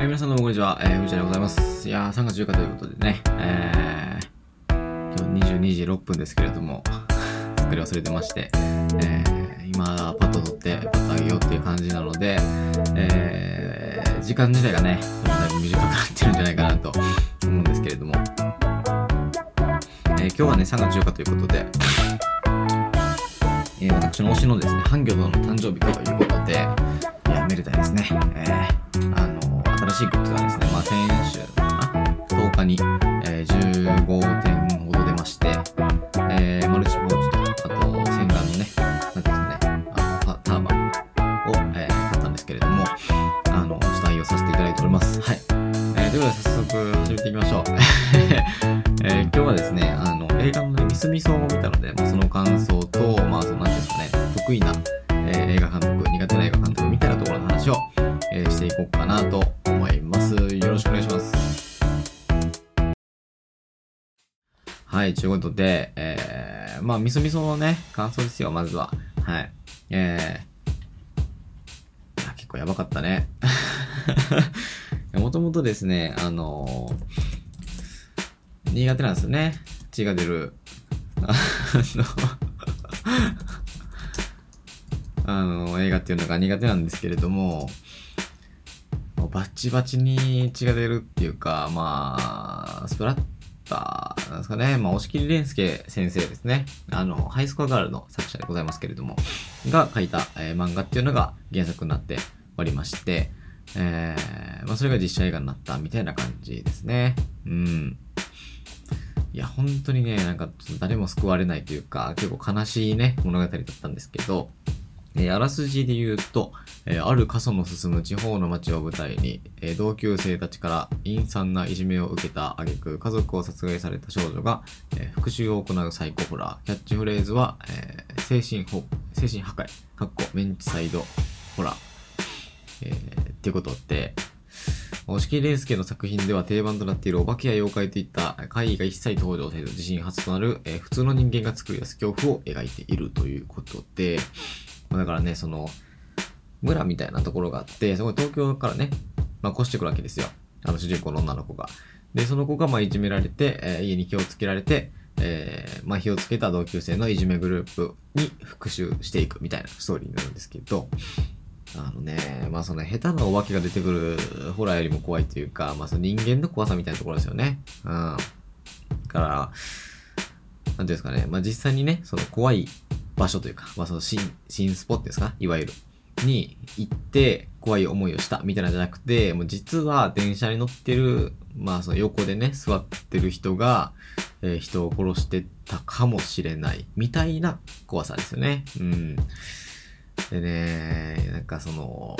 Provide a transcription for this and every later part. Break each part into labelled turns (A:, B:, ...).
A: えー皆さんどうもこんにちは、えー、ふみちゃんでございます。いやー、3月10日ということでね、えー、今日22時6分ですけれども、作り忘れてまして、えー、今、パッと撮って、パッとあげようっていう感じなので、えー、時間自体がね、だいぶ短くなってるんじゃないかなと思うんですけれども、えー、今日はね、3月10日ということで、えー、私の推しのですね、ハンギョドの誕生日ということで、いや、めでたいですね。えー、の、新しい曲がですね、まあ、先週かな、10日に、えー、15点ほど出まして、えー、マルチポーチと、あと、洗顔のね、なんていうんですかね、あのターバンを、えー、買ったんですけれども、あの、ちょっと愛用させていただいております。はい。えー、ということで、早速始めていきましょう。えー、今日はですね、あの、映画のね、ミスミソを見たので、まあ、その感想と、まあ、その、なんていうんですかね、得意な、はい、ということで、えー、まあ、みそみそのね、感想ですよ、まずは。はい。えー、いや結構やばかったね。もともとですね、あのー苦手なんですよね。血が出る。あの、あの、映画っていうのが苦手なんですけれども、バッチバチに血が出るっていうか、まあ、スプラッターなんですかね。まあ、押切蓮介先生ですね。あの、ハイスコアガールの作者でございますけれども、が書いた、えー漫画っていうのが原作になっておりまして、えー、まあ、それが実写映画になったみたいな感じですね。うん。いや、本当にね、なんか、ちょっと誰も救われないというか、結構悲しいね、物語だったんですけど、えーあらすじで言うと、えーある過疎の進む地方の町を舞台に、えー同級生たちから陰惨ないじめを受けた挙句家族を殺害された少女が、え復讐を行うサイコホラー。キャッチフレーズは、え精神ほ精神破壊、かっこメンチサイドホラー。えーっていうことって、押切蓮介の作品では定番となっているお化けや妖怪といった怪異が一切登場せず自信初となる、えー普通の人間が作り出す恐怖を描いているということで、だからね、その、村みたいなところがあって、そこ東京からね、まあ越してくるわけですよ。あの主人公の女の子が。で、その子がまあいじめられて、えー家に火をつけられて、えーまあ火をつけた同級生のいじめグループに復讐していくみたいなストーリーになるんですけど、あのね、まあその下手なお化けが出てくるホラーよりも怖いというか、まあその人間の怖さみたいなところですよね。うん。だから、なんていうんですかね、まあ実際にね、その怖い場所というか、まあその新、新スポットですか？いわゆる。に行って怖い思いをしたみたいなんじゃなくて、もう実は電車に乗ってる、まあその横でね、座ってる人が、えー人を殺してたかもしれないみたいな怖さですよね。うん。でね、なんかその、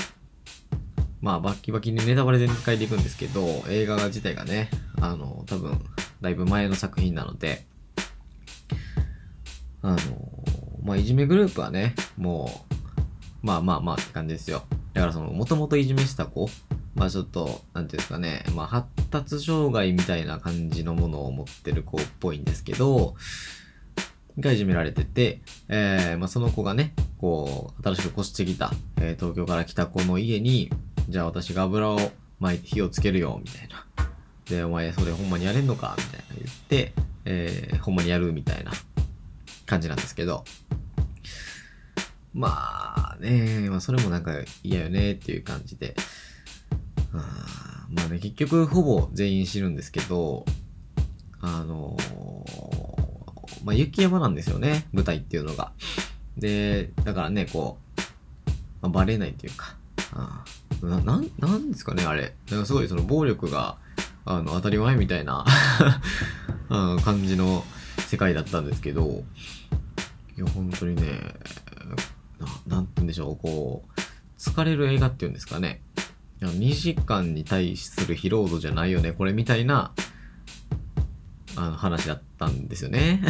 A: まあバッキバキにネタバレ全開でいくんですけど、映画自体がね、あの、多分、だいぶ前の作品なので、あの、まあいじめグループはね、もう、まあまあまあって感じですよ。だからその、もともといじめした子、まあちょっと、なんていうんですかね、まあ発達障害みたいな感じのものを持ってる子っぽいんですけど、がいじめられてて、えー、まあその子がね、こう、新しく越してきた、えー東京から来た子の家に、じゃあ私が油を巻いて火をつけるよ、みたいな。で、お前それほんまにやれんのかみたいな言って、えー、ほんまにやるみたいな感じなんですけど、まあね、まあそれもなんか嫌よねっていう感じで、あまあね、結局ほぼ全員死ぬんですけど、あのーまあ雪山なんですよね、舞台っていうのが。で、だからね、こう、まあ、バレないっていうか、あな、なん、なんですかね、あれ。なんかすごいその暴力が、あの、当たり前みたいな。感じの世界だったんですけど、いや、本当にね、ななんて言うんでしょう、こう、疲れる映画っていうんですかね。2時間に対する疲労度じゃないよね、これみたいな、あの話だったんですよね。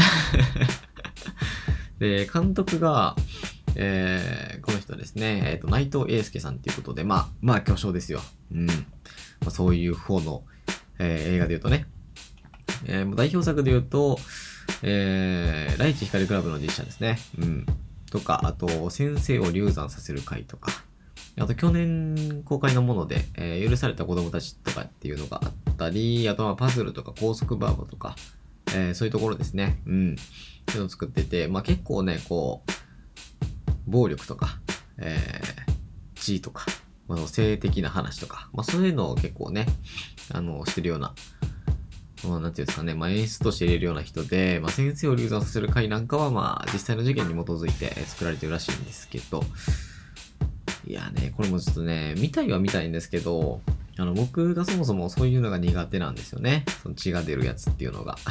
A: で、監督が、えー、この人ですね、えっ、と、内藤英介さんっていうことで、まあ、まあ、巨匠ですよ。うん。まあ、そういう方の、えー映画で言うとね。えー代表作で言うと、えー、ライチ光クラブの実写ですね。うん。とか、あと、先生を流産させる会とか、あと去年公開のもので、えー許された子供たちとかっていうのがあったり、あとはパズルとか高速バーバとか、えーそういうところですね。うん。そういうのを作ってて、まあ結構ね、こう、暴力とか、えー、地位とか、まあ、性的な話とか、まあそういうのを結構ね、あの、してるような、まあなんていうんですかね、まあ演出として入れるような人で、まあ先生を流産させる会なんかは、まあ実際の事件に基づいて作られてるらしいんですけど、いやね、これもちょっとね、見たいは見たいんですけど、あの、僕がそもそもそういうのが苦手なんですよね。その血が出るやつっていうのが。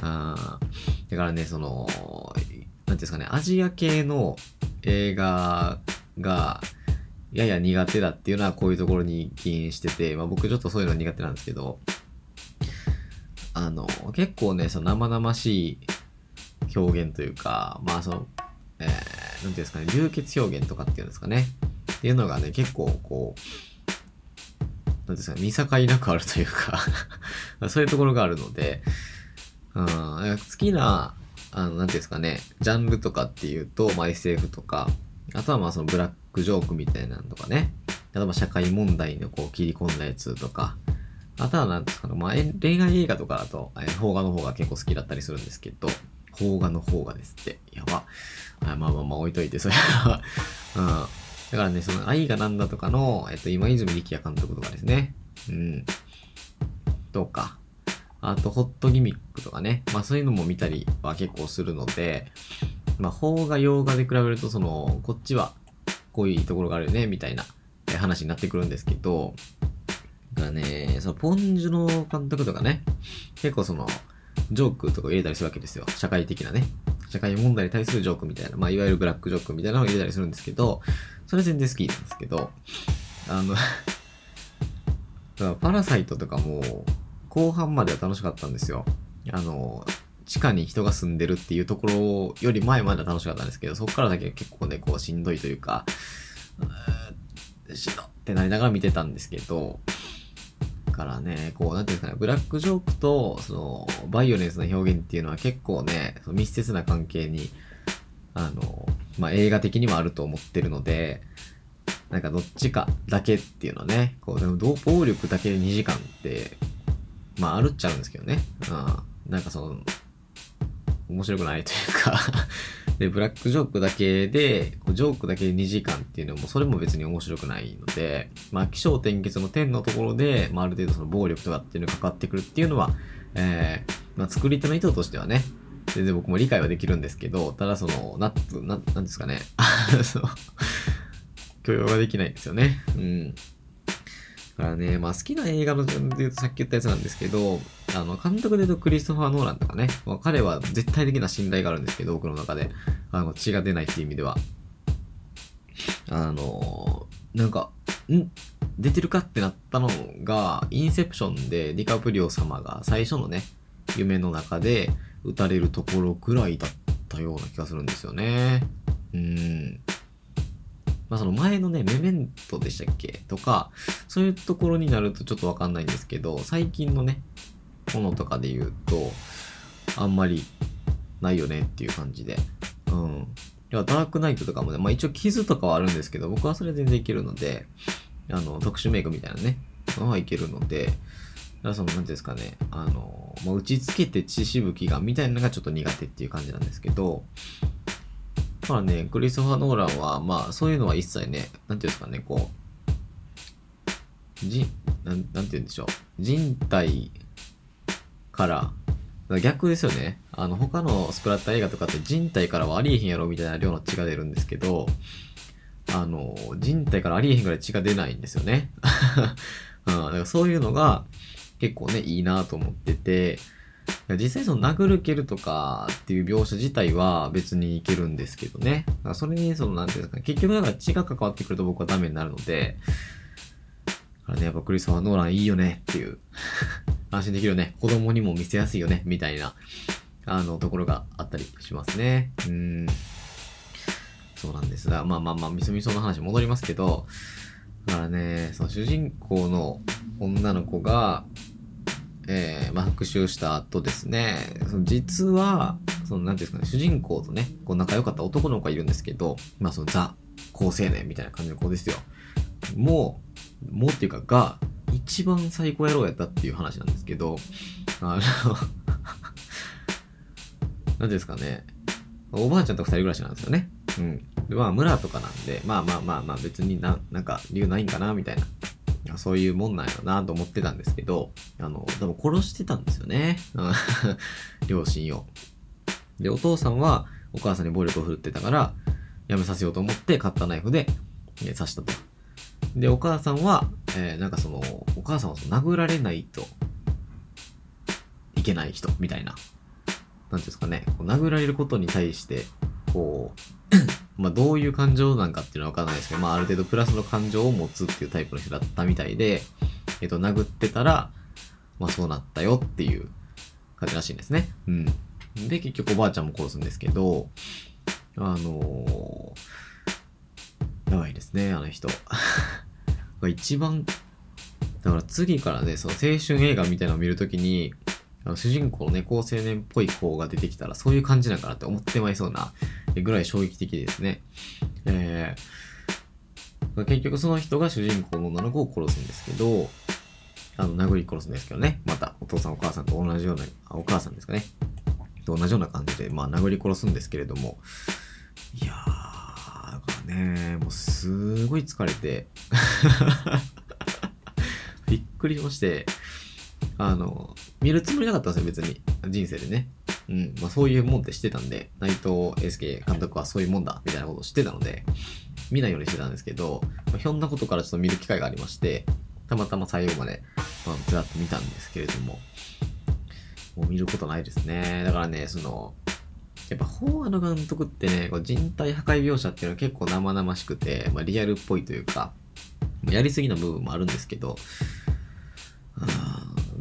A: あだからね、その、なんていうんですかね、アジア系の映画が、やや苦手だっていうのはこういうところに起因してて、まあ僕ちょっとそういうの苦手なんですけど、あの、結構ね、その生々しい表現というか、まあその、えー、ていうんですかね、流血表現とかっていうんですかね。っていうのがね、結構こう、なんですかね、見境なくあるというか そういうところがあるので、うん、好きな、あの、なんていうんですかね、ジャンルとかっていうと、まあ SF とか、あとはまあそのブラッククジョークみたいなのとかね、あとは社会問題のこう切り込んだやつとか、あとはなんですかね、まあ恋愛映画とかだと、え邦画の方が結構好きだったりするんですけど、邦画の方がですって、やば。あまあまあまあ置いといて、それは。うん。だからね、その愛がなんだとかの、えっと、今泉力也監督とかですね。うん。とか。あと、ホットギミックとかね。まあそういうのも見たりは結構するので、まあ邦画、洋画で比べると、その、こっちはこいいところがあるよね、みたいな話になってくるんですけど、だからね、そのポンジュの監督とかね、結構その、ジョークとか入れたりするわけですよ。社会的なね。社会問題に対するジョークみたいな、まあ、いわゆるブラックジョークみたいなのを入れたりするんですけど、それ全然好きなんですけど、あの、パラサイトとかも、後半までは楽しかったんですよ。あの、地下に人が住んでるっていうところより前までは楽しかったんですけど、そこからだけ結構ね、こうしんどいというか、うしんどってなりながら見てたんですけど、からね、こう、なんていうんですかね、ブラックジョークと、その、バイオレンスな表現っていうのは結構ね、その密接な関係に、あの、まあ、映画的にもあると思ってるので、なんかどっちかだけっていうのはね、こう、でもどう暴力だけで2時間って、まあ、あるっちゃうんですけどね。うん。なんかその、面白くないというかで、ブラックジョークだけで、ジョークだけで2時間っていうのも、それも別に面白くないので、まあ、気象転結の点のところで、まあ、ある程度その暴力とかっていうのがかかってくるっていうのは、えー、まあ、作り手の意図としてはね、全然僕も理解はできるんですけど、ただその、な、な、なんですかね、その 許容ができないんですよね。うん。からね、まあ好きな映画のジャンルで言うとさっき言ったやつなんですけど、あの、監督で言うとクリストファー・ノーランとかね、まあ、彼は絶対的な信頼があるんですけど、僕の中で。あの、血が出ないっていう意味では。あの、なんか、ん？出てるかってなったのが、インセプションでディカプリオ様が最初のね、夢の中で撃たれるところくらいだったような気がするんですよね。うん。まあその前のね、メメントでしたっけ？とか、そういうところになるとちょっとわかんないんですけど、最近のね、ものとかで言うと、あんまりないよねっていう感じで。うん。いや、ダークナイトとかもね、まあ一応傷とかはあるんですけど、僕はそれ全然いけるので、あの、特殊メイクみたいなね、のはいけるので、だその、なんていうんですかね、あの、まあ、打ちつけて血しぶきがみたいなのがちょっと苦手っていう感じなんですけど、からね、クリストファー・ノーランは、まあ、そういうのは一切ね、なんていうんですかね、こう、じ、なん、なんて言うんでしょう。人体から、逆ですよね。あの、他のスプラッター映画とかって人体からはありえへんやろみたいな量の血が出るんですけど、あの、人体からありえへんぐらい血が出ないんですよね。うん、だからそういうのが結構ね、いいなと思ってて、実際その殴る蹴るとかっていう描写自体は別にいけるんですけどね。それにその、なんていうんですかね、結局だから血が関わってくると僕はダメになるので、だからね、やっぱクリストファー・ノーランいいよねっていう。安心できるよね。子供にも見せやすいよね。みたいな、あの、ところがあったりしますね。うん。そうなんですが、まあまあまあ、みそみその話戻りますけど、だからね、その主人公の女の子が、えー、まあ、復讐した後ですね、その実は、その、なんていうんですかね、主人公とね、こう仲良かった男の子がいるんですけど、まあ、そのザ・高青年みたいな感じの子ですよ。もう、もうっていうか、が、一番最高野郎やったっていう話なんですけど、あの 何ですかね。おばあちゃんと二人暮らしなんですよね。うん。で、まあ、村とかなんで、まあまあまあまあ、別にな、なんか理由ないんかな、みたいな。そういうもんなんやろなと思ってたんですけど、あの、でも殺してたんですよね。両親を。で、お父さんはお母さんに暴力を振るってたから、やめさせようと思って買ったナイフで、え刺したと。で、お母さんは、えー、なんかその、お母さんはその殴られないといけない人みたいな。なんですかね、こう殴られることに対して、こう、まあどういう感情なんかっていうのはわからないですけど、まあある程度プラスの感情を持つっていうタイプの人だったみたいで、えっと、殴ってたら、まあそうなったよっていう感じらしいんですね。うん。で、結局おばあちゃんも殺すんですけど、あのー、やばいですね、あの人。一番、だから次からね、その青春映画みたいなのを見るときに、主人公のね、高青年っぽい子が出てきたら、そういう感じなんかなって思ってまいそうなぐらい衝撃的ですね。えー、結局その人が主人公の女の子を殺すんですけど、あの、殴り殺すんですけどね。また、お父さんお母さんと同じような、あ、お母さんですかね。と同じような感じで、まあ、殴り殺すんですけれども、いやー、だからね、もうすごい疲れて びっくりしまして、あの、見るつもりなかったんですよ、別に。人生でね。うん。まあそういうもんって知ってたんで、内藤英介監督はそういうもんだ、みたいなことを知ってたので、見ないようにしてたんですけど、まあ、ひょんなことからちょっと見る機会がありまして、たまたま最後まで、まあ、ずらっと見たんですけれども、もう見ることないですね。だからね、その、やっぱ、法アの監督ってね、こう人体破壊描写っていうのは結構生々しくて、まあ、リアルっぽいというか、やりすぎな部分もあるんですけど、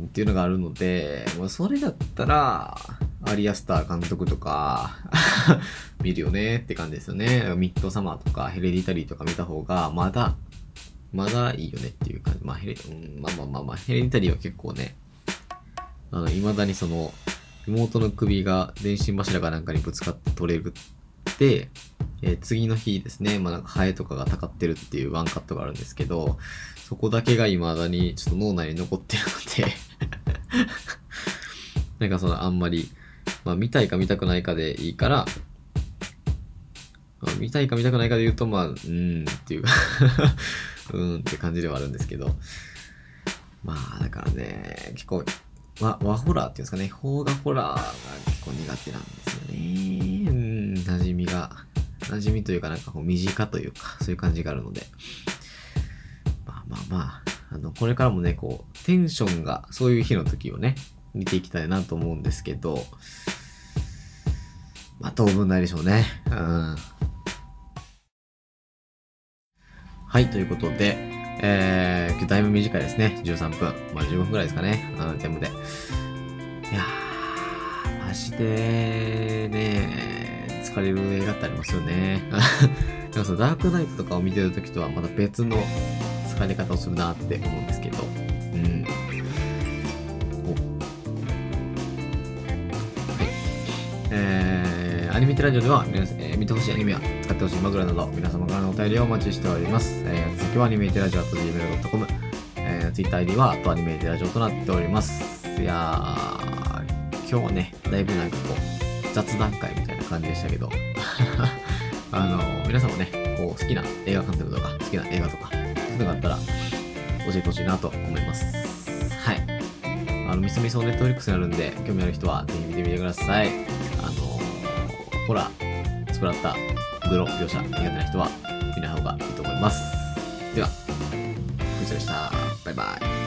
A: っていうのがあるので、もうそれだったら、アリアスター監督とか 見るよねって感じですよね。ミッドサマーとかヘレディタリーとか見た方が、まだ、まだいいよねっていう感じ。まあ、ヘレ、うん、まあまあまあまあ、ヘレディタリーは結構ね、あの、未だにその、妹の首が電信柱かなんかにぶつかって取れるって、えー、次の日ですね、まあなんかハエとかがたかってるっていうワンカットがあるんですけど、そこだけが未だにちょっと脳内に残ってるので なんかそのあんまり、まあ見たいか見たくないかでいいから、まあ、見たいか見たくないかで言うと、まあ、うーんっていうか うーんって感じではあるんですけど、まあだからね、結構、和和ホラーっていうんですかね、邦画ホラーが結構苦手なんですよね。うん、馴染みが、馴染みというかなんかこう身近というか、そういう感じがあるので、まあまあ、あの、これからもね、こう、テンションが、そういう日の時をね、見ていきたいなと思うんですけど、まあ、当分ないでしょうね。うん。はい、ということで、えー、今日だいぶ短いですね。13分。まあ、15分くらいですかね。うん、全部で。いやー、マジで、ね、疲れる映画ってありますよね。でもそのダークナイトとかを見てるときとはまた別の使い方をするなって思うんですけど、うん。はい。えー、アニメテラジオでは、皆さん、えー、見てほしいアニメや使ってほしいマグラなど、皆様からのお便りをお待ちしております。えー、続はアニメテラジオ .gmail.com、えー、Twitter は、あとアニメテラジオとなっております。いやー、今日はね、だいぶなんかこう、雑談会みたいな感じでしたけど、あのー、皆さんもね、こう、好きな映画監督とか、好きな映画とか、そういうのがあったら教えてほしいなと思います。はい。あの、ミスミソネットフリックスにあるんで、興味ある人はぜひ見てみてください。あのホラー、スプラッター、グロ描写苦手な人は見ない方がいいと思います。では、こちらでした。バイバイ。